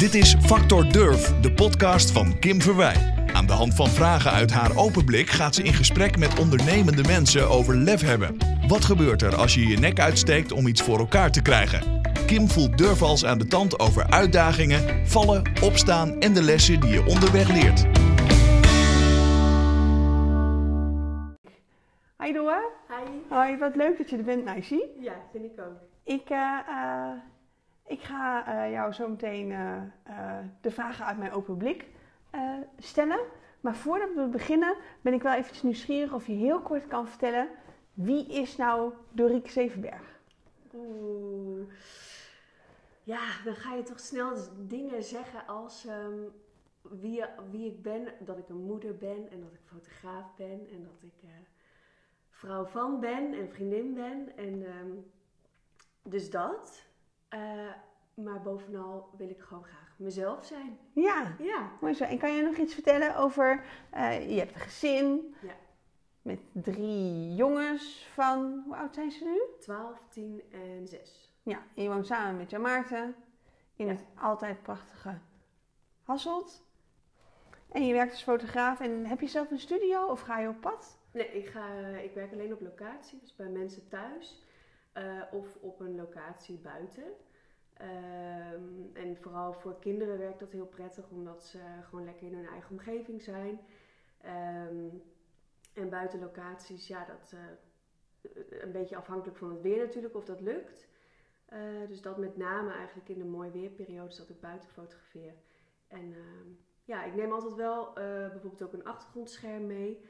Dit is Factor Durf, de podcast van Kim Verwij. Aan de hand van vragen uit haar open blik gaat ze in gesprek met ondernemende mensen over lef hebben. Wat gebeurt er als je je nek uitsteekt om iets voor elkaar te krijgen? Kim voelt durvals aan de tand over uitdagingen, vallen, opstaan en de lessen die je onderweg leert. Hi Doa. Hi. Hoi, wat leuk dat je er bent, Nice. Ja, vind ik ook. Ik, eh, eh, ik ga eh, jou zo meteen eh, eh, de vragen uit mijn open blik stellen. Maar voordat we beginnen ben ik wel eventjes nieuwsgierig of je heel kort kan vertellen... wie is nou Dorieke Zevenberg? Oeh. Ja, dan ga je toch snel dingen zeggen als ehm, wie, wie ik ben. Dat ik een moeder ben en dat ik fotograaf ben en dat ik vrouw van ben en vriendin ben. En ehm, dus dat. Eh, maar bovenal wil ik gewoon graag mezelf zijn. Ja, Ja. mooi zo. En kan je nog iets vertellen over... eh, je hebt een gezin Ja. met drie jongens van... Hoe oud zijn ze nu? 12, 10 en 6. Ja, en je woont samen met Jan Maarten in Ja. het altijd prachtige Hasselt. En je werkt als fotograaf. En heb je zelf een studio of ga je op pad? Nee, ik, ga, ik werk alleen op locatie, dus bij mensen thuis eh, of op een locatie buiten. Ehm, en vooral voor kinderen werkt dat heel prettig, omdat ze gewoon lekker in hun eigen omgeving zijn. Ehm, en buiten locaties, ja, dat eh, een beetje afhankelijk van het weer natuurlijk, of dat lukt. Eh, dus dat met name eigenlijk in de mooie weerperiodes dat ik buiten fotografeer. En ehm, ja, ik neem altijd wel bijvoorbeeld ook een achtergrondscherm mee.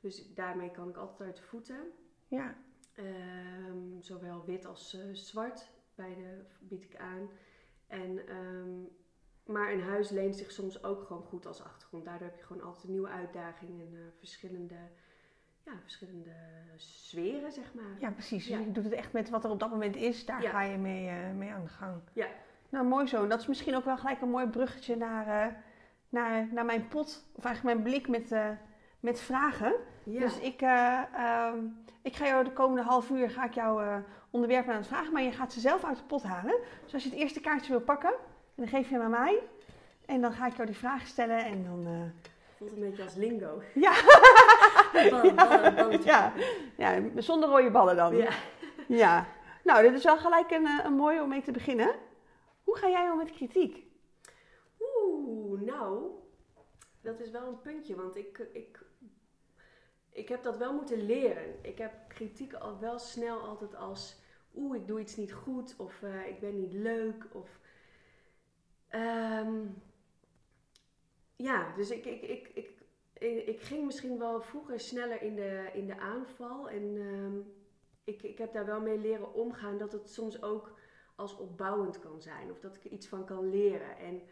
Dus daarmee kan ik altijd uit de voeten. Ja, Ehm, zowel wit als eh, zwart. Beide bied ik aan. En, ehm, maar een huis leent zich soms ook gewoon goed als achtergrond. Daardoor heb je gewoon altijd een nieuwe uitdaging en eh, verschillende, ja, verschillende sferen, zeg maar. ja precies. Ja. Je doet het echt met wat er op dat moment is. Daar Ja. ga je mee, eh, mee aan de gang. Ja. Nou, mooi zo. En dat is misschien ook wel gelijk een mooi bruggetje naar, naar, naar mijn pot. Of eigenlijk mijn blik met, met vragen. Ja. Dus ik, eh, ehm, ik ga jou de komende half uur ga ik jou eh, onderwerpen aan het vragen, maar je gaat ze zelf uit de pot halen. Dus als je het eerste kaartje wil pakken, dan geef je hem aan mij. En dan ga ik jou die vragen stellen en dan... eh, Voelt een beetje als lingo. Ja. Ballen, ballen, ballen. ja, ja, zonder rode ballen dan. Ja. Ja. Nou, dit is wel gelijk een, een mooie om mee te beginnen. Hoe ga jij om met kritiek? Oeh, nou, dat is wel een puntje, want ik, ik, ik heb dat wel moeten leren. Ik heb kritiek al wel snel altijd als, oeh, ik doe iets niet goed, of eh, ik ben niet leuk, of... Ehm, ja, dus ik, ik, ik, ik, ik, ging misschien wel vroeger sneller in de, in de aanval en ehm, ik, ik heb daar wel mee leren omgaan dat het soms ook als opbouwend kan zijn, of dat ik iets van kan leren. En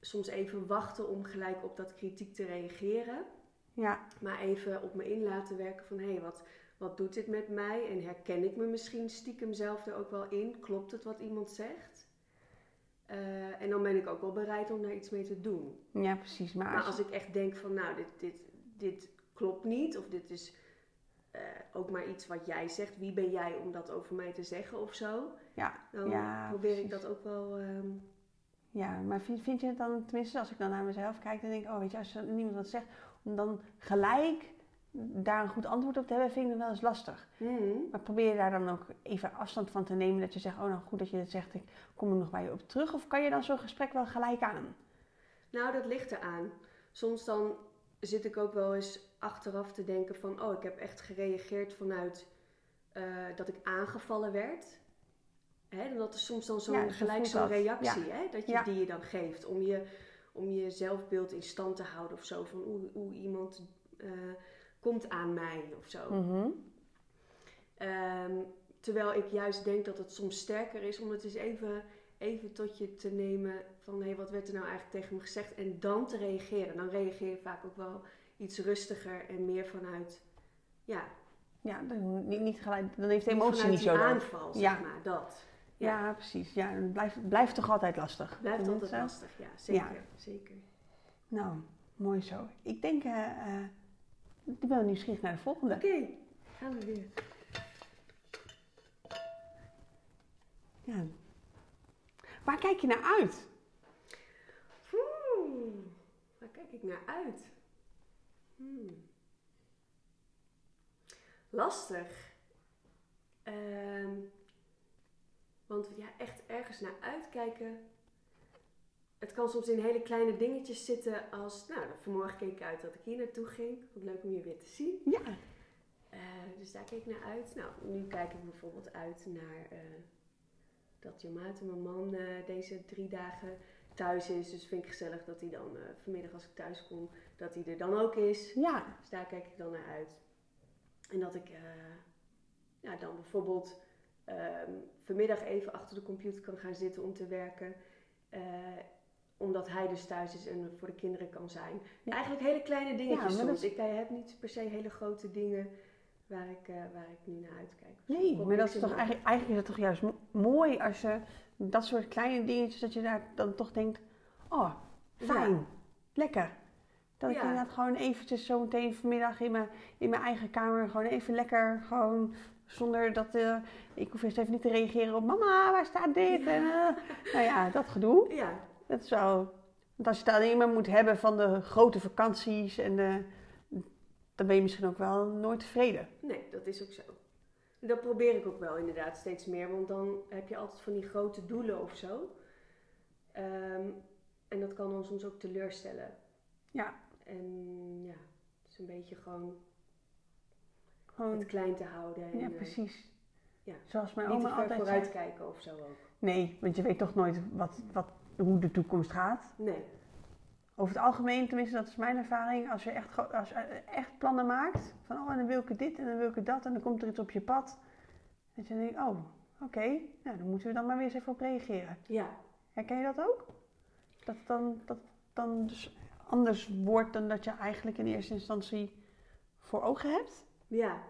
soms even wachten om gelijk op dat kritiek te reageren. Ja, Maar even op me in laten werken van hé, hey, wat, wat doet dit met mij? En herken ik me misschien stiekem zelf er ook wel in? Klopt het wat iemand zegt? Eh, en dan ben ik ook wel bereid om daar iets mee te doen. ja precies. Maar, Maar als, als ik echt denk van nou, dit, dit, dit klopt niet. Of dit is eh, ook maar iets wat jij zegt. Wie ben jij om dat over mij te zeggen of zo? ja, Dan Ja, probeer ik dat ook wel... ehm, ja, maar vind, vind je het dan, tenminste als ik dan naar mezelf kijk, dan denk ik, oh weet je, als niemand wat zegt, om dan gelijk daar een goed antwoord op te hebben, vind ik dan wel eens lastig. mhm. Maar probeer je daar dan ook even afstand van te nemen, dat je zegt, oh nou goed dat je het zegt, ik kom er nog bij je op terug. Of kan je dan zo'n gesprek wel gelijk aan? Nou, dat ligt eraan. Soms dan zit ik ook wel eens achteraf te denken van... oh, ik heb echt gereageerd vanuit eh, dat ik aangevallen werd. Hè, dat is soms dan zo'n, Ja, gelijk zo'n dat. reactie hè, dat je, Ja. die je dan geeft. Om je, om je zelfbeeld in stand te houden of zo. Van hoe, hoe iemand eh, komt aan mij of zo. Mhm. Ehm, terwijl ik juist denk dat het soms sterker is om het eens even, even tot je te nemen van hé, wat werd er nou eigenlijk tegen me gezegd en dan te reageren. Dan reageer je vaak ook wel iets rustiger en meer vanuit, ja, Ja, dan, niet, niet gelijk, dan heeft de emotie niet zo aanval, zeg Ja. maar, dat. Ja, precies. Ja, het blijft, blijft toch altijd lastig. Blijft altijd zo? lastig, ja, zeker, zeker. Nou, mooi zo. Ik denk, eh, eh, ik ben nieuwsgierig naar de volgende. Oké, gaan we weer. Ja. Waar kijk je naar uit? kijk ik naar uit? Hmm. Lastig. Ehm, want ja, echt ergens naar uitkijken. Het kan soms in hele kleine dingetjes zitten als, nou, vanmorgen keek ik uit dat ik hier naartoe ging. Wat leuk om je weer te zien. Ja. Eh, dus daar keek ik naar uit. Nou, nu kijk ik bijvoorbeeld uit naar eh, dat Jomate, mijn man, eh, deze drie dagen thuis is. Dus vind ik gezellig dat hij dan vanmiddag als ik thuis kom, dat hij er dan ook is. Ja. Dus daar kijk ik dan naar uit. En dat ik ja, dan bijvoorbeeld ehm, vanmiddag even achter de computer kan gaan zitten om te werken omdat hij dus thuis is en voor de kinderen kan zijn. Eigenlijk hele kleine dingetjes ja, soms. Ik heb niet per se hele grote dingen waar ik, uh, waar ik nu naar uitkijk. nee, maar dat is toch eigenlijk, eigenlijk is het toch juist mooi als je dat soort kleine dingetjes, dat je daar dan toch denkt, oh, fijn, lekker. Dat ik inderdaad gewoon eventjes zo meteen vanmiddag in mijn, in mijn eigen kamer gewoon even lekker, gewoon zonder dat uh, ik hoef eerst even niet te reageren op mama, waar staat dit? En, uh, nou ja, dat gedoe. Ja. Dat is wel, want als je het alleen maar moet hebben van de grote vakanties en de, dan ben je misschien ook wel nooit tevreden. Nee, dat is ook zo. Dat probeer ik ook wel inderdaad steeds meer, want dan heb je altijd van die grote doelen of zo. Ehm, en dat kan dan soms ook teleurstellen. Ja. En ja, het is een beetje gewoon, gewoon het klein te houden. En, ja, eh, precies. ja. Zoals mijn Niet oma altijd vooruitkijken of zo ook. Nee, want je weet toch nooit wat, wat, hoe de toekomst gaat. Nee. Over het algemeen, tenminste, dat is mijn ervaring. Als je echt, als je echt plannen maakt, van oh, en dan wil ik dit en dan wil ik dat en dan komt er iets op je pad. Dat je denkt, oh, oké, nou, dan moeten we dan maar weer eens even op reageren. Ja. Herken je dat ook? Dat het dan, dat dan dus anders wordt dan dat je eigenlijk in eerste instantie voor ogen hebt? Ja.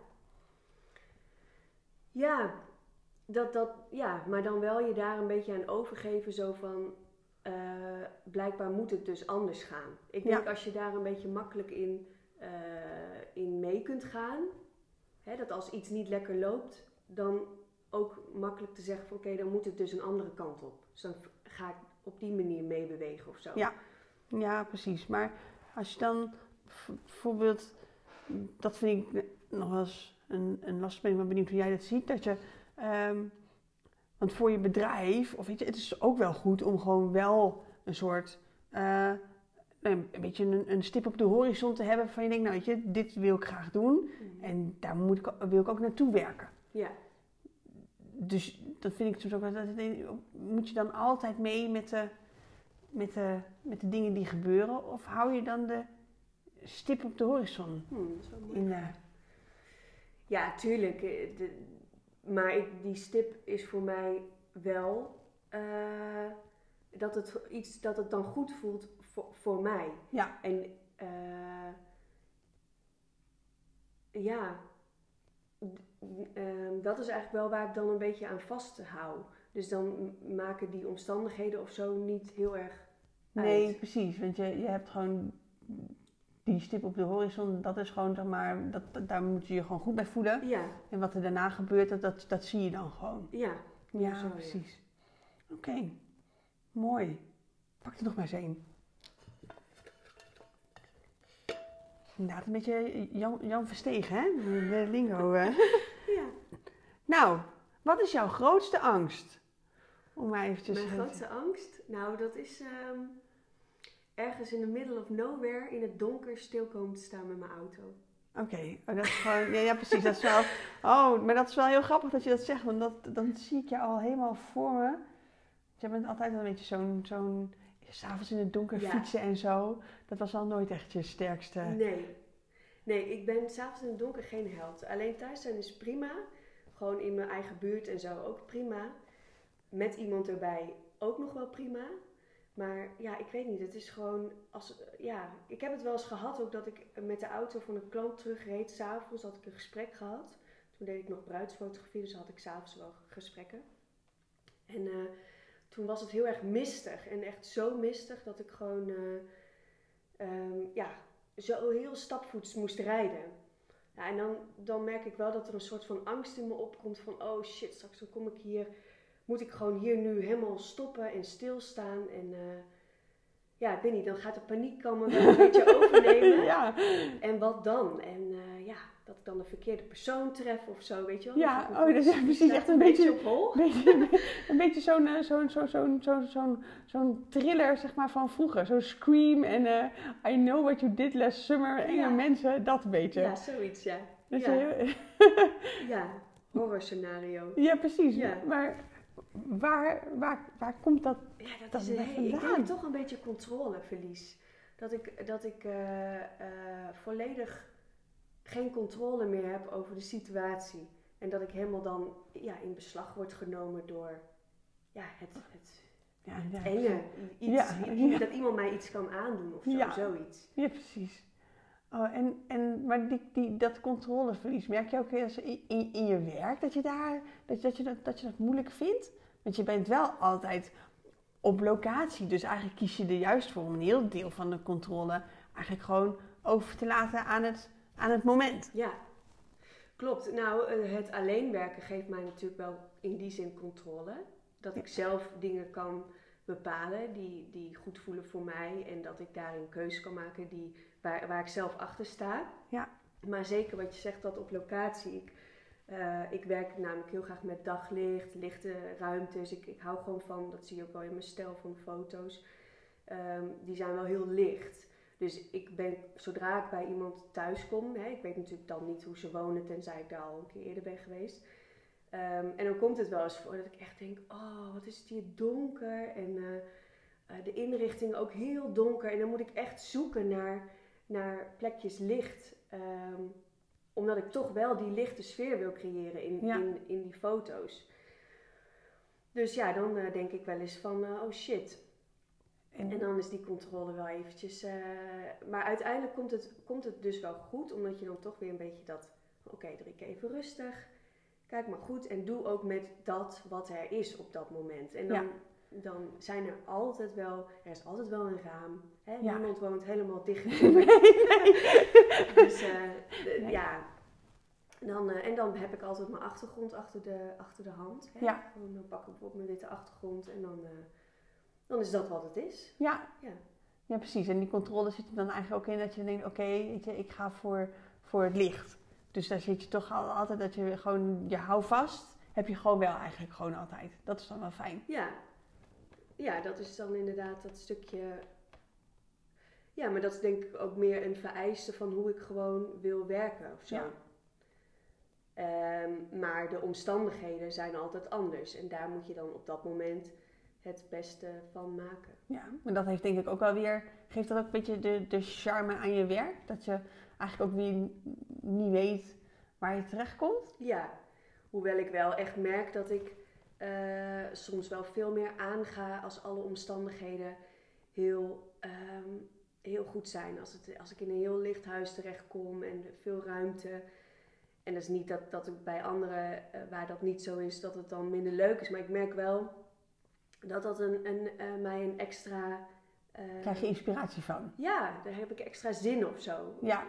Ja, dat, dat, ja, maar dan wel je daar een beetje aan overgeven, zo van, uh, blijkbaar moet het dus anders gaan. Ik denk als je daar een beetje makkelijk in, uh, in mee kunt gaan, hè, dat als iets niet lekker loopt, dan ook makkelijk te zeggen van oké, dan moet het dus een andere kant op. Dus dan ga ik op die manier meebewegen of zo. Ja. Ja, precies. Maar als je dan bijvoorbeeld, dat vind ik nog wel eens een, een lastig, ik ben benieuwd hoe jij dat ziet, dat je Um, want voor je bedrijf, of weet je, het is ook wel goed om gewoon wel een soort, uh, een beetje een, een, stip op de horizon te hebben van je denkt, nou weet je, dit wil ik graag doen mhm. en daar moet ik, wil ik ook naartoe werken. Ja. Dus dat vind ik soms ook wel, dat, moet je dan altijd mee met de, met, de, met de dingen die gebeuren of hou je dan de stip op de horizon hmm, in de... Ja, tuurlijk. Eh, de, maar ik, die stip is voor mij wel uh, dat, het iets, dat het dan goed voelt voor, voor mij. Ja. En uh, ja, uh, dat is eigenlijk wel waar ik dan een beetje aan vasthoud. Dus dan maken die omstandigheden of zo niet heel erg. Nee, precies. Want je, je hebt gewoon die stip op de horizon, dat is gewoon, zeg maar, dat, daar moet je je gewoon goed bij voelen. Ja. En wat er daarna gebeurt, dat, dat, dat zie je dan gewoon. Ja, ja, precies. Oké, mooi. Pak er nog maar eens één. Inderdaad, een beetje Jan, Jan Verstegen, hè? De lingo. Hè? ja. Nou, wat is jouw grootste angst? Om maar eventjes... Mijn grootste angst? Nou, dat is... Ehm, ergens in the middle of nowhere in het donker stil komen te staan met mijn auto. Oké, oh, dat is gewoon, ja, ja, precies, dat is wel, oh, maar dat is wel heel grappig dat je dat zegt, want dat, dan zie ik je al helemaal voor me. Je bent altijd wel een beetje zo'n, zo'n, s'avonds in het donker fietsen en zo, dat was al nooit echt je sterkste. Nee, nee, ik ben s'avonds in het donker geen held. Alleen thuis zijn is prima, gewoon in mijn eigen buurt en zo ook prima. Met iemand erbij ook nog wel prima. Maar ja, ik weet niet. Het is gewoon als. Ja, ik heb het wel eens gehad ook dat ik met de auto van een klant terugreed. S'avonds had ik een gesprek gehad. Toen deed ik nog bruidsfotografie, dus had ik s'avonds wel gesprekken. En uh, toen was het heel erg mistig. En echt zo mistig dat ik gewoon. Uh, um, ja, zo heel stapvoets moest rijden. Ja, en dan, dan merk ik wel dat er een soort van angst in me opkomt van oh shit, straks dan kom ik hier moet ik gewoon hier nu helemaal stoppen en stilstaan. En uh, ja, ik weet niet, dan gaat de paniek komen wel een beetje overnemen. ja. En wat dan? En eh, ja, dat ik dan de verkeerde persoon tref of zo, weet je wel. Ja, oh, dat is precies echt een beetje- op hol. Een beetje, een beetje zo'n eh, zo'n zo'n zo'n zo'n zo'n zo'n thriller zeg maar, van vroeger. Zo'n Scream en eh, I Know What You Did Last Summer. Enge Ja. mensen, dat weet je. Ja, zoiets, ja. Ja. Ja, horror scenario. ja, precies. Ja. Maar waar, waar, waar komt dat? Ja, dat, Dat is hey, ik vandaan. denk toch een beetje controleverlies. Dat ik, dat ik eh, eh, volledig geen controle meer heb over de situatie. En dat ik helemaal dan ja, in beslag word genomen door ja, het, het Ja, ja, enge. Iets, Ja. Dat iemand mij iets kan aandoen of zo, zoiets. Ja, precies. Oh, en, en, maar die, die, dat controleverlies, merk je ook eens in, in, in je werk dat je, daar, dat, dat, je dat, dat je dat moeilijk vindt? Want je bent wel altijd op locatie, dus eigenlijk kies je er juist voor om een heel deel van de controle eigenlijk gewoon over te laten aan het, aan het moment. Ja, klopt. Nou, eh, het alleen werken geeft mij natuurlijk wel in die zin controle. Dat ik zelf dingen kan bepalen die, die goed voelen voor mij. En dat ik daarin keuzes kan maken die, waar, waar ik zelf achter sta. Ja. Maar zeker wat je zegt, dat op locatie. Ik, eh, ik werk namelijk heel graag met daglicht, lichte ruimtes. Ik, ik hou gewoon van, dat zie je ook wel in mijn stijl van foto's. Ehm, die zijn wel heel licht. Dus ik ben, zodra ik bij iemand thuis kom, hè, ik weet natuurlijk dan niet hoe ze wonen, tenzij ik daar al een keer eerder ben geweest. Ehm, en dan komt het wel eens voor dat ik echt denk, oh wat is het hier donker. En eh, eh, de inrichting ook heel donker. En dan moet ik echt zoeken naar, naar plekjes licht. Ehm, omdat ik toch wel die lichte sfeer wil creëren in, Ja. in, in die foto's. Dus ja, dan eh, denk ik wel eens van, eh, oh shit, En, en dan is die controle wel eventjes. eh, maar uiteindelijk komt het, komt het dus wel goed, omdat je dan toch weer een beetje dat. Oké, drink even rustig. Kijk maar goed en doe ook met dat wat er is op dat moment. En dan, Ja. dan zijn er altijd wel. Er is altijd wel een raam. Hè? Ja. Niemand woont helemaal dicht. dus de- Nee. Ja. Dan, eh, en dan heb ik altijd mijn achtergrond achter de, achter de hand. Hè? Ja. Dan pak ik bijvoorbeeld mijn witte achtergrond en dan, eh, dan is dat wat het is. ja. Ja. ja, precies. En die controle zit er dan eigenlijk ook in dat je denkt, oké, ik ga voor, voor het licht. Dus daar zit je toch al, altijd dat je gewoon, je hou vast, heb je gewoon wel eigenlijk gewoon altijd. Dat is dan wel fijn. Ja. ja, dat is dan inderdaad dat stukje. Ja, maar dat is denk ik ook meer een vereiste van hoe ik gewoon wil werken of zo. Ja. Ehm, maar de omstandigheden zijn altijd anders. En daar moet je dan op dat moment het beste van maken. Ja, maar dat heeft denk ik ook wel weer, geeft dat ook een beetje de, de charme aan je werk. Dat je eigenlijk ook weer niet weet waar je terecht komt. Ja, hoewel ik wel echt merk dat ik eh, soms wel veel meer aanga als alle omstandigheden heel, ehm, heel goed zijn. Als, het, als ik in een heel licht huis terechtkom en veel ruimte. En dat is niet dat, dat ik bij anderen eh, waar dat niet zo is, dat het dan minder leuk is. Maar ik merk wel dat dat een, een, eh, mij een extra... eh, Krijg je inspiratie van. ja, daar heb ik extra zin of zo. Ja.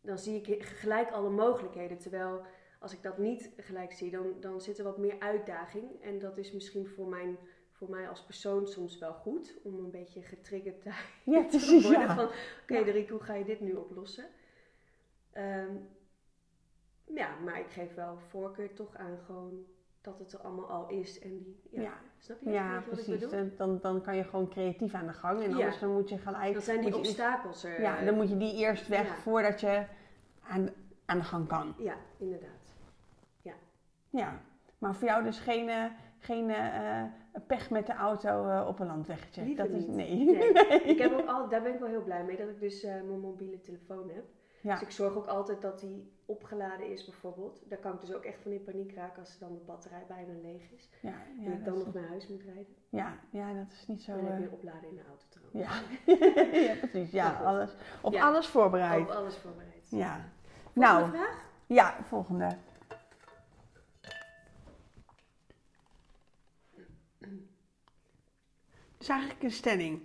Dan zie ik gelijk alle mogelijkheden. Terwijl als ik dat niet gelijk zie, dan, dan zit er wat meer uitdaging. En dat is misschien voor, mijn, voor mij als persoon soms wel goed. Om een beetje getriggerd te, Ja, te worden. ja. Van, oké Ja. Drik, hoe ga je dit nu oplossen? Ehm, ja, maar ik geef wel voorkeur toch aan gewoon dat het er allemaal al is. En die, ja, Ja. Snap je Ja, wat ik precies. bedoel? Dan, dan, kan je gewoon creatief aan de gang. En Ja. anders dan moet je gelijk... Dan zijn die je obstakels er. Ja, dan moet je die eerst weg Ja. voordat je aan, aan de gang kan. Ja, inderdaad. Ja, maar voor jou dus geen, eh, geen eh, pech met de auto eh, op een landweggetje. Liever dat is, nee. Nee. Ik heb ook al, daar ben ik wel heel blij mee dat ik dus eh, mijn mobiele telefoon heb. Ja. Dus ik zorg ook altijd dat die opgeladen is bijvoorbeeld. Daar kan ik dus ook echt van in paniek raken als dan de batterij bijna leeg is. Ja, ja, en ik dan nog naar huis moet rijden. ja, ja, dat is niet zo... Dan heb eh, je opladen in de auto trouwens. ja. ja, precies. Ja, alles, op Ja. alles voorbereid. Op alles voorbereid. Ja. Volgende Nou, vraag? ja, volgende. Dus eigenlijk een stelling.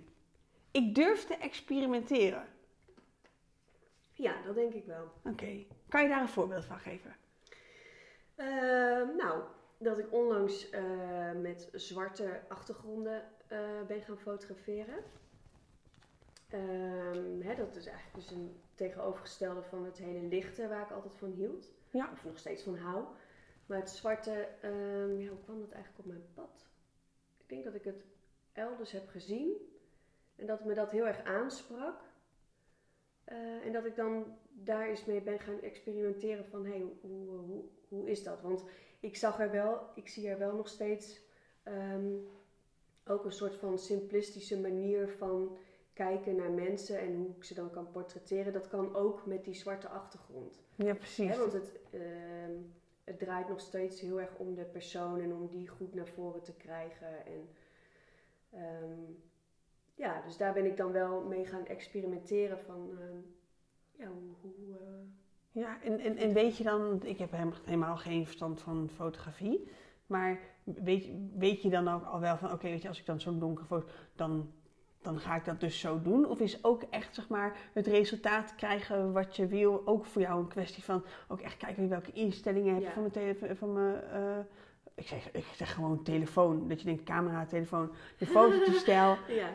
Ik durf te experimenteren. Ja, dat denk ik wel. Oké. Kan je daar een voorbeeld van geven? Ehm, nou, dat ik onlangs eh, met zwarte achtergronden eh, ben gaan fotograferen. Ehm, hè, dat is eigenlijk dus een tegenovergestelde van het hele lichte waar ik altijd van hield. Ja. Of nog steeds van hou. Maar het zwarte, ehm, ja, hoe kwam dat eigenlijk op mijn pad? Ik denk dat ik het elders heb gezien. En dat me dat heel erg aansprak. Eh, en dat ik dan daar eens mee ben gaan experimenteren van, hey, hoe, hoe, hoe, is dat? Want ik zag er wel, ik zie er wel nog steeds ehm, ook een soort van simplistische manier van kijken naar mensen en hoe ik ze dan kan portretteren. Dat kan ook met die zwarte achtergrond. Ja, precies. Hè, want het, ehm, het draait nog steeds heel erg om de persoon en om die goed naar voren te krijgen. En, ehm, ja, dus daar ben ik dan wel mee gaan experimenteren van, ehm, ja, hoe... hoe eh, Ja, en, en, en weet je dan, ik heb helemaal, geen verstand van fotografie, maar weet, je- weet je dan ook al wel van, oké, weet je, als ik dan zo'n donkere foto, dan, dan ga ik dat dus zo doen? Of is ook echt, zeg maar, het resultaat krijgen wat je wil, ook voor jou een kwestie van, ook echt kijken welke instellingen heb je Ja. van mijn van mijn, eh, ik, zeg, ik zeg gewoon telefoon, dat je denkt camera, telefoon, je fototoestel. ja.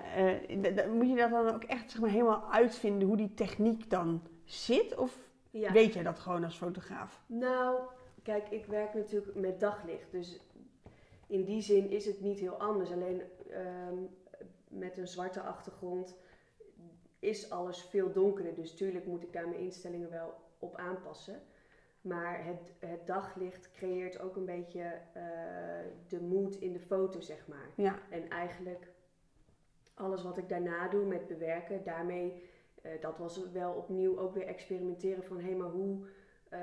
D- moet je dat dan ook echt, zeg maar, helemaal uitvinden hoe die techniek dan zit? Of ja. Weet jij dat gewoon als fotograaf? Nou, kijk, ik werk natuurlijk met daglicht. Dus in die zin is het niet heel anders. Alleen ehm, met een zwarte achtergrond is alles veel donkerder. Dus tuurlijk moet ik daar mijn instellingen wel op aanpassen. Maar het, het daglicht creëert ook een beetje eh, de mood in de foto, zeg maar. Ja, En eigenlijk alles wat ik daarna doe met bewerken, daarmee, eh, dat was wel opnieuw ook weer experimenteren van hé, maar hoe, eh,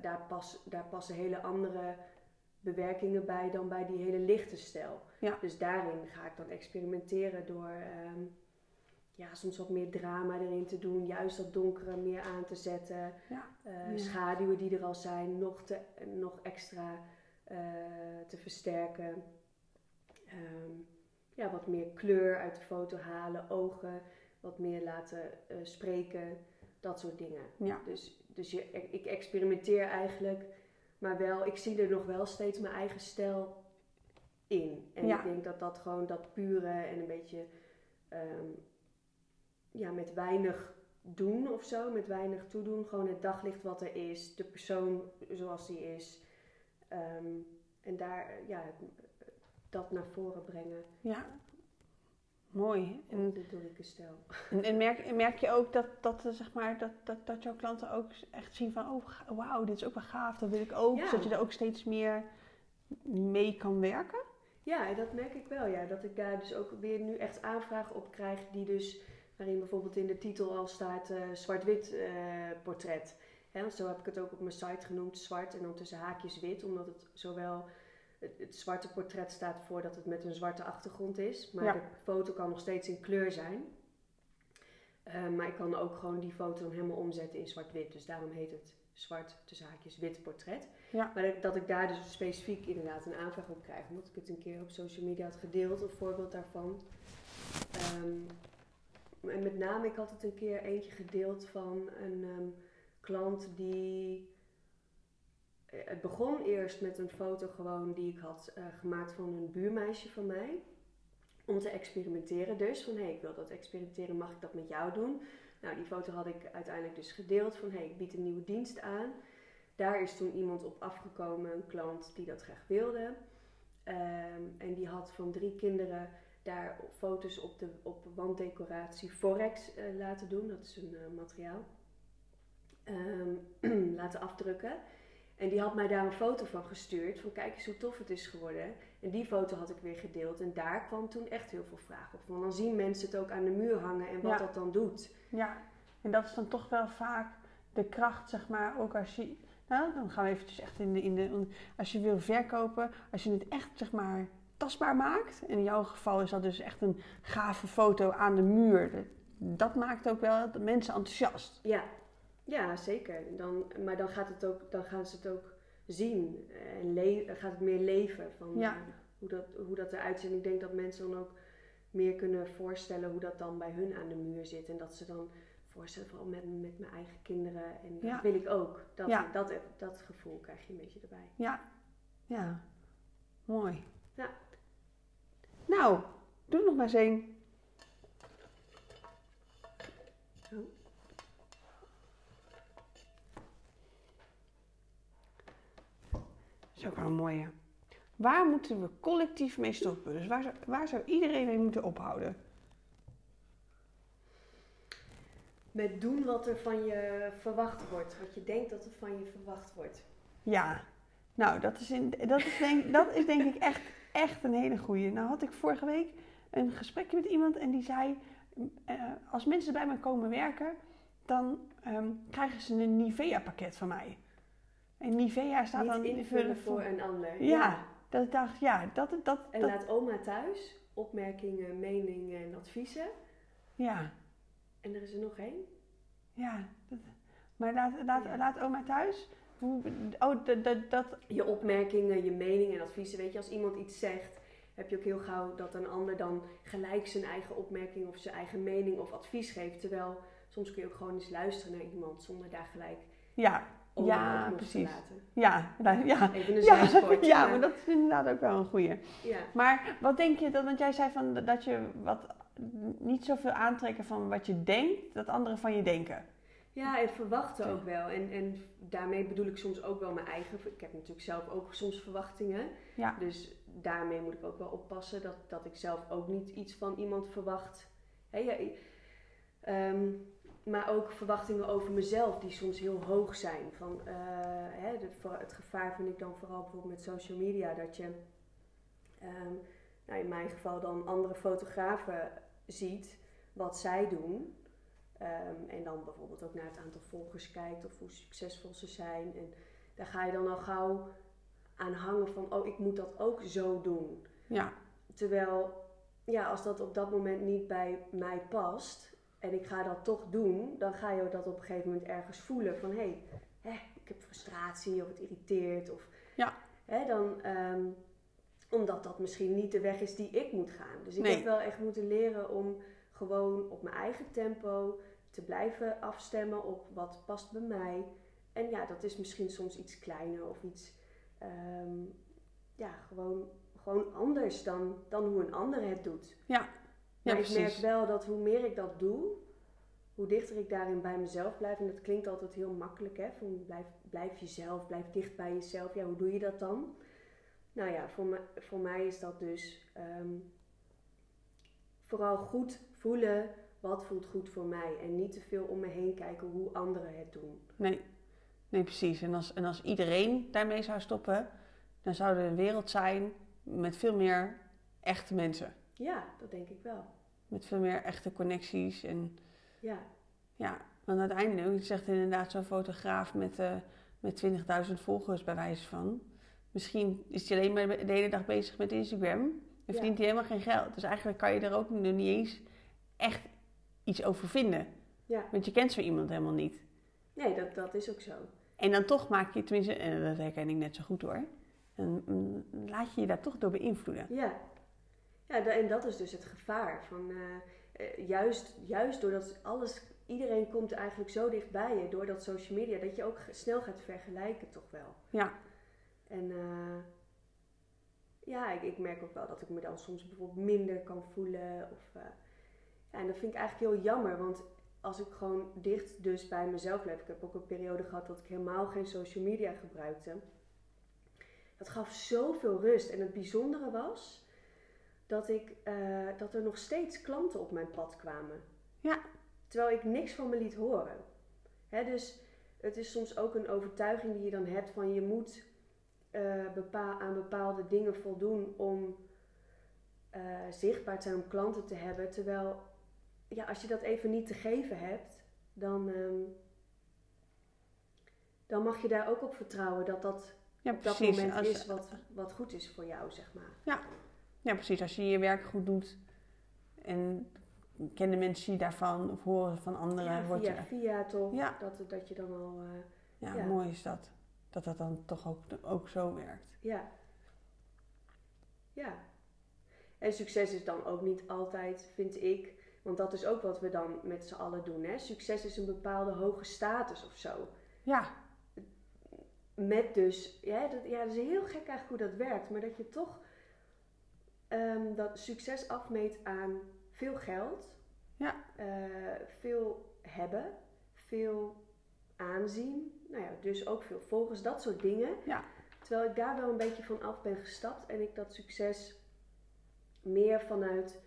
daar, pas, daar passen hele andere bewerkingen bij dan bij die hele lichte stijl. Ja. Dus daarin ga ik dan experimenteren door ehm, ja, soms wat meer drama erin te doen, juist dat donkere meer aan te zetten. Ja. Eh. Schaduwen die er al zijn, nog, te, nog extra eh, te versterken. Ehm, ja, wat meer kleur uit de foto halen, ogen wat meer laten eh, spreken, dat soort dingen. ja, Dus, dus je, ik experimenteer eigenlijk, maar wel, ik zie er nog wel steeds mijn eigen stijl in. En Ja. ik denk dat dat gewoon dat pure en een beetje ehm, ja, met weinig doen of zo, met weinig toedoen, gewoon het daglicht wat er is, de persoon zoals die is. Ehm, en daar, ja, dat naar voren brengen. ja. Mooi. En, In de Dorike stijl. en, en merk, en merk je ook dat, dat, eh, zeg maar, dat, dat, dat jouw klanten ook echt zien van, oh wauw, dit is ook wel gaaf, dat wil ik ook. Ja. Zodat je er ook steeds meer mee kan werken? Ja, dat merk ik wel, ja. Dat ik daar dus ook weer nu echt aanvragen op krijg die dus, waarin bijvoorbeeld in de titel al staat eh, zwart-wit eh, portret. Hè, zo heb ik het ook op mijn site genoemd, zwart en dan tussen haakjes wit, omdat het zowel het, het zwarte portret staat voor dat het met een zwarte achtergrond is, maar Ja. de foto kan nog steeds in kleur zijn. Eh, maar ik kan ook gewoon die foto dan helemaal omzetten in zwart-wit, dus daarom heet het zwart tussen haakjes wit portret. Ja. Maar dat, dat ik daar dus specifiek inderdaad een aanvraag op krijg. Omdat ik het een keer op social media had gedeeld, een voorbeeld daarvan. Ehm, en met name, ik had het een keer eentje gedeeld van een ehm, klant die. eh, Het begon eerst met een foto gewoon die ik had eh, gemaakt van een buurmeisje van mij. Om te experimenteren dus. Van hé, hey, ik wil dat experimenteren, mag ik dat met jou doen? Nou, die foto had ik uiteindelijk dus gedeeld van hé, hey, ik bied een nieuwe dienst aan. Daar is toen iemand op afgekomen, een klant die dat graag wilde. Ehm, en die had van drie kinderen daar foto's op de op wanddecoratie Forex eh, laten doen. Dat is een eh, materiaal. Ehm, laten afdrukken. En die had mij daar een foto van gestuurd. Van kijk eens hoe tof het is geworden. En die foto had ik weer gedeeld. En daar kwam toen echt heel veel vraag op. Want dan zien mensen het ook aan de muur hangen en wat Ja. dat dan doet. Ja, en dat is dan toch wel vaak de kracht, zeg maar, ook als je... Nou, dan gaan we eventjes echt in de... In de als je wil verkopen, als je het echt, zeg maar, tastbaar maakt. En in jouw geval is dat dus echt een gave foto aan de muur. Dat, dat maakt ook wel de mensen enthousiast. Ja, ja zeker. Dan, maar dan, gaat het ook, dan gaan ze het ook zien. En le- gaat het meer leven van Ja. eh, hoe, dat, hoe dat eruit ziet. En ik denk dat mensen dan ook meer kunnen voorstellen hoe dat dan bij hun aan de muur zit. En dat ze dan voorstellen van oh, met, met mijn eigen kinderen. En Ja. dat wil ik ook. Dat, Ja. dat, dat gevoel krijg je een beetje erbij. Ja, ja. Mooi. Nou, doe nog maar eens één. Zo. Dat is ook wel een mooie. Waar moeten we collectief mee stoppen? Dus waar zou, waar zou iedereen mee moeten ophouden? Met doen wat er van je verwacht wordt. Wat je denkt dat er van je verwacht wordt. Ja, nou, dat is, in, dat is, denk, dat is denk ik echt, echt een hele goeie. Nou had ik vorige week een gesprekje met iemand en die zei... eh, als mensen bij mij komen werken, dan ehm, krijgen ze een Nivea-pakket van mij. En Nivea staat dan Niet invullen voor een ander. Ja, dat ik dacht, ja, dat... dat, En dat laat oma thuis opmerkingen, meningen en adviezen. ja, En er is er nog één. ja. Dat, maar laat, laat, Ja. laat oma thuis. Hoe, oh, dat, dat, dat, Je opmerkingen, je meningen en adviezen. Weet je, als iemand iets zegt, heb je ook heel gauw dat een ander dan gelijk zijn eigen opmerking of zijn eigen mening of advies geeft. Terwijl soms kun je ook gewoon eens luisteren naar iemand zonder daar gelijk ja, om Ja, precies. te laten. ja, nou, ja. Even een Ja, zijspoortje. ja, maar dat is inderdaad ook wel een goeie. Ja. Maar wat denk je dan, want jij zei van dat je wat niet zoveel aantrekken van wat je denkt, dat anderen van je denken. Ja, en verwachten ook wel. En, en daarmee bedoel ik soms ook wel mijn eigen. Ik heb natuurlijk zelf ook soms verwachtingen. Ja. Dus daarmee moet ik ook wel oppassen dat, dat ik zelf ook niet iets van iemand verwacht. Hè, ja, ehm, maar ook verwachtingen over mezelf die soms heel hoog zijn. Van, eh, hè, de, het gevaar vind ik dan vooral bijvoorbeeld met social media dat je, ehm, nou in mijn geval dan andere fotografen ziet wat zij doen. Ehm, en dan bijvoorbeeld ook naar het aantal volgers kijkt of hoe succesvol ze zijn. En daar ga je dan al gauw aan hangen van, oh, ik moet dat ook zo doen. Ja, Terwijl, ja, als dat op dat moment niet bij mij past en ik ga dat toch doen, dan ga je dat op een gegeven moment ergens voelen van, hé, hey, ik heb frustratie of het irriteert. Of, Ja. hè, dan, ehm, omdat dat misschien niet de weg is die ik moet gaan. Dus ik Nee. heb wel echt moeten leren om gewoon op mijn eigen tempo te blijven afstemmen op wat past bij mij. En ja, dat is misschien soms iets kleiner of iets, ehm, ja, gewoon, gewoon anders dan, dan hoe een ander het doet. ja Maar ik precies. merk wel dat hoe meer ik dat doe, hoe dichter ik daarin bij mezelf blijf. En dat klinkt altijd heel makkelijk, hè? Van blijf, blijf jezelf, blijf dicht bij jezelf. Ja, hoe doe je dat dan? Nou ja, voor, me, voor mij is dat dus ehm, vooral goed voelen wat voelt goed voor mij. En niet te veel om me heen kijken hoe anderen het doen. Nee, nee precies. En als, en als iedereen daarmee zou stoppen, dan zou er een wereld zijn met veel meer echte mensen. Ja, dat denk ik wel. Met veel meer echte connecties. En Ja, ja, want uiteindelijk, je zegt inderdaad zo'n fotograaf met, eh met 20.000 volgers bij wijze van. Misschien is hij alleen maar de hele dag bezig met Instagram en verdient hij helemaal geen geld. Dus eigenlijk kan je er ook nog niet eens echt iets over vinden. ja. Want je kent zo iemand helemaal niet. Nee, dat, dat is ook zo. En dan toch maak je, tenminste, en dat herken ik net zo goed hoor. Dan mm, laat je je daar toch door beïnvloeden. Ja, ja en dat is dus het gevaar. Van, eh, eh, juist, juist doordat alles, iedereen komt eigenlijk zo dichtbij je door dat social media, dat je ook snel gaat vergelijken, toch wel. Ja, En eh, ja, ik, ik merk ook wel dat ik me dan soms bijvoorbeeld minder kan voelen. Of, eh, ja, en dat vind ik eigenlijk heel jammer, want als ik gewoon dicht dus bij mezelf bleef. Ik heb ook een periode gehad dat ik helemaal geen social media gebruikte. Dat gaf zoveel rust. En het bijzondere was dat, ik, eh, dat er nog steeds klanten op mijn pad kwamen. Ja. Terwijl ik niks van me liet horen. Hè, dus het is soms ook een overtuiging die je dan hebt van je moet eh, bepaal, aan bepaalde dingen voldoen om eh, zichtbaar te zijn, om klanten te hebben. Terwijl, ja, als je dat even niet te geven hebt, dan, ehm, dan mag je daar ook op vertrouwen dat dat ja op dat moment Als- is wat, wat goed is voor jou, zeg maar. Ja, precies. Als je je werk goed doet en kennen mensen je daarvan of horen van anderen, Ja, word via, je... via toch, Ja. dat, dat je dan al... eh, Ja, ja. mooi is dat. Dat dat dan toch ook, ook zo werkt. Ja. Ja. En succes is dan ook niet altijd, vind ik, want dat is ook wat we dan met z'n allen doen. Hè? Succes is een bepaalde hoge status of zo. Ja, Met dus, ja dat, ja, dat is heel gek eigenlijk hoe dat werkt, maar dat je toch ehm, dat succes afmeet aan veel geld, Ja. Eh, veel hebben, veel aanzien. Nou ja, dus ook veel volgers, dat soort dingen. Ja. Terwijl ik daar wel een beetje van af ben gestapt en ik dat succes meer vanuit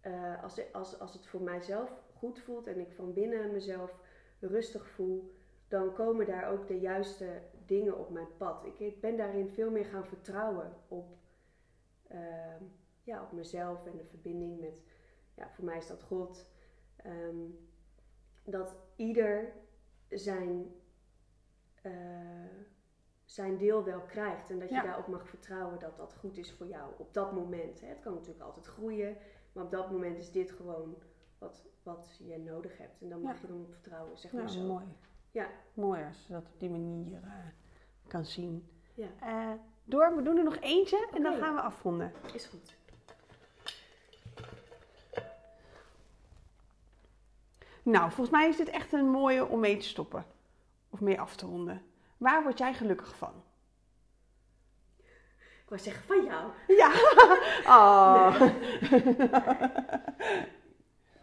eh, als, als, als het voor mijzelf goed voelt en ik van binnen mezelf rustig voel, dan komen daar ook de juiste dingen op mijn pad. Ik- Ik ben daarin veel meer gaan vertrouwen op, ehm, ja, op mezelf en de verbinding met, ja, voor mij is dat God. Ehm, dat ieder zijn, eh, zijn deel wel krijgt en dat je Ja. daarop mag vertrouwen dat dat goed is voor jou op dat moment. Hè. Het kan natuurlijk altijd groeien, maar op dat moment is dit gewoon wat, wat je nodig hebt. En dan mag Ja. je dan op vertrouwen, zeg Ja, maar zo. mooi. Ja. Mooi als je dat op die manier eh, kan zien. Ja. Eh, door, we doen er nog eentje en dan gaan we afronden. Is goed. Nou, volgens mij is dit echt een mooie om mee te stoppen. Of mee af te ronden. Waar word jij gelukkig van? Ik wou zeggen van jou. Ja. Oh.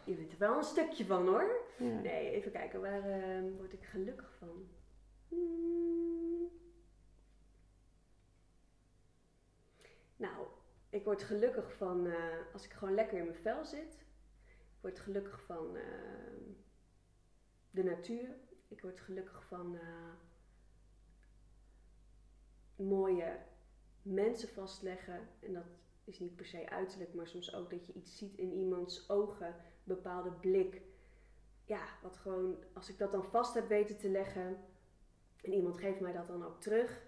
Je bent er wel een stukje van hoor. Ja. Nee, even kijken, waar eh, word ik gelukkig van? Hmm. Nou, ik word gelukkig van eh, als ik gewoon lekker in mijn vel zit. Ik word gelukkig van eh, de natuur. Ik word gelukkig van eh, mooie mensen vastleggen. En dat is niet per se uiterlijk, maar soms ook dat je iets ziet in iemands ogen, een bepaalde blik. Ja, wat gewoon, als ik dat dan vast heb weten te leggen en iemand geeft mij dat dan ook terug.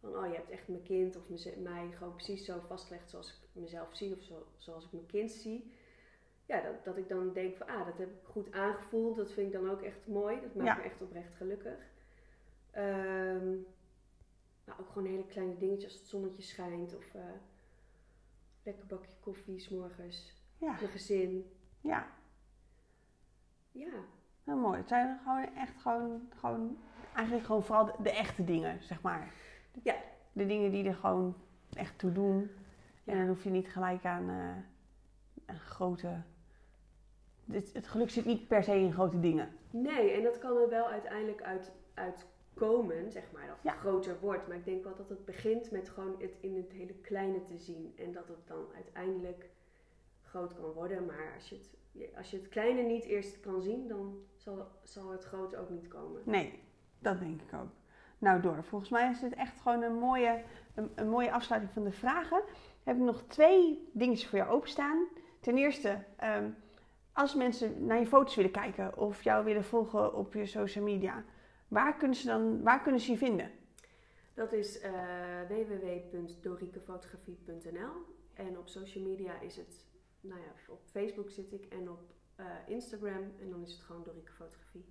Van, oh, je hebt echt mijn kind of mij gewoon precies zo vastgelegd zoals ik mezelf zie of zo, zoals ik mijn kind zie. Ja, dat, dat ik dan denk van, ah, dat heb ik goed aangevoeld. Dat vind ik dan ook echt mooi. Dat maakt Ja. me echt oprecht gelukkig. Ehm, maar ook gewoon hele kleine dingetjes als het zonnetje schijnt of eh, lekker bakje koffie 's morgens. Ja. Mijn gezin. ja, Ja, nou, mooi. Het zijn gewoon echt gewoon, gewoon eigenlijk gewoon vooral de, de echte dingen, zeg maar. Ja. De dingen die er gewoon echt toe doen. Ja. En dan hoef je niet gelijk aan eh, een grote... Het, het geluk zit niet per se in grote dingen. Nee, en dat kan er wel uiteindelijk uit, uit komen, zeg maar, dat het Ja. groter wordt. Maar ik denk wel dat het begint met gewoon het in het hele kleine te zien. En dat het dan uiteindelijk groot kan worden. Maar als je het, als je het kleine niet eerst kan zien, dan zal, zal het grote ook niet komen. Nee, dat denk ik ook. Nou, door. Volgens mij is dit echt gewoon een mooie, een, een mooie afsluiting van de vragen. Heb ik nog twee dingetjes voor jou openstaan. Ten eerste, ehm, als mensen naar je foto's willen kijken of jou willen volgen op je social media, waar kunnen ze dan, waar kunnen ze je vinden? Dat is www.dorikefotografie.nl En op social media is het, nou ja, op Facebook zit ik en op eh, Instagram. En dan is het gewoon Dorike Fotografie.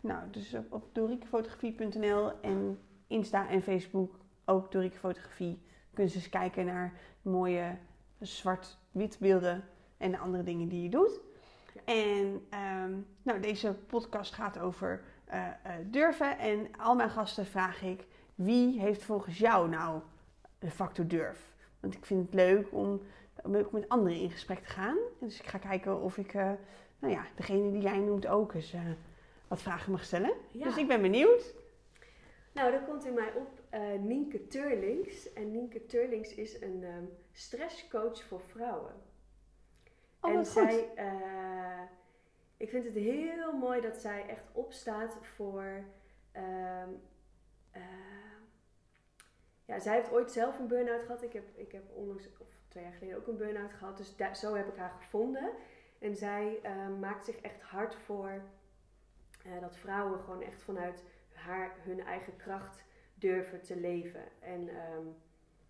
Nou, dus op, op dorikefotografie.nl en Insta en Facebook ook Dorike Fotografie. Kunnen ze eens kijken naar mooie zwart-wit beelden en de andere dingen die je doet. Ja. En ehm, nou, deze podcast gaat over eh, durven. En al mijn gasten vraag ik, wie heeft volgens jou nou de factor durf? Want ik vind het leuk om om ook met anderen in gesprek te gaan. Dus ik ga kijken of ik, eh, nou ja, degene die jij noemt ook eens... eh, wat vragen mag stellen. Ja. Dus ik ben benieuwd. Nou, dan komt in mij op Nienke Turlings. En Nienke Turlings is een ehm, stresscoach voor vrouwen. Oh, en zij, eh, ik vind het heel mooi dat zij echt opstaat voor. ehm, eh, ja, zij heeft ooit zelf een burn-out gehad. Ik heb, ik heb onlangs, of twee jaar geleden ook een burn-out gehad. Dus zo heb ik haar gevonden. En zij eh, maakt zich echt hard voor eh, dat vrouwen gewoon echt vanuit haar, hun eigen kracht durven te leven. En ehm,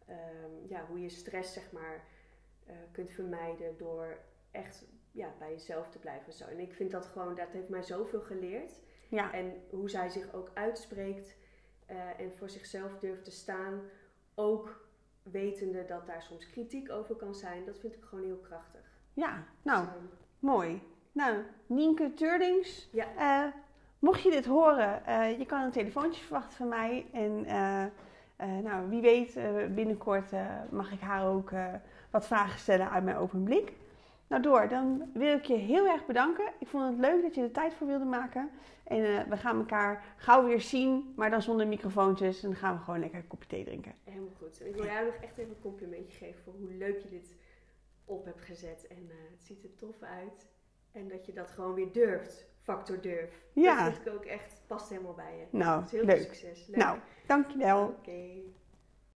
ehm, ja, hoe je stress zeg maar eh, kunt vermijden door echt ja, bij jezelf te blijven. en Zo. En ik vind dat gewoon, dat heeft mij zoveel geleerd. Ja, En hoe zij zich ook uitspreekt eh, en voor zichzelf durft te staan. Ook wetende dat daar soms kritiek over kan zijn. Dat vind ik gewoon heel krachtig. ja. nou, Dus, ehm, mooi. Nou, Nienke Turdings, Ja. eh, mocht je dit horen, eh, je kan een telefoontje verwachten van mij. En nou, wie weet, binnenkort mag ik haar ook wat vragen stellen uit mijn open blik. Nou Door, dan wil ik je heel erg bedanken. Ik vond het leuk dat je er tijd voor wilde maken. En eh, we gaan elkaar gauw weer zien, maar dan zonder microfoontjes. En dan gaan we gewoon lekker een kopje thee drinken. Helemaal goed. En ik wil jou nog echt even een complimentje geven voor hoe leuk je dit op hebt gezet. En eh, het ziet er tof uit. En dat je dat gewoon weer durft. Factor durf. Ja. Dat vind ik ook echt, past helemaal bij je. Nou, Dus heel leuk. veel succes. Leuk. Nou, dankjewel. Oké.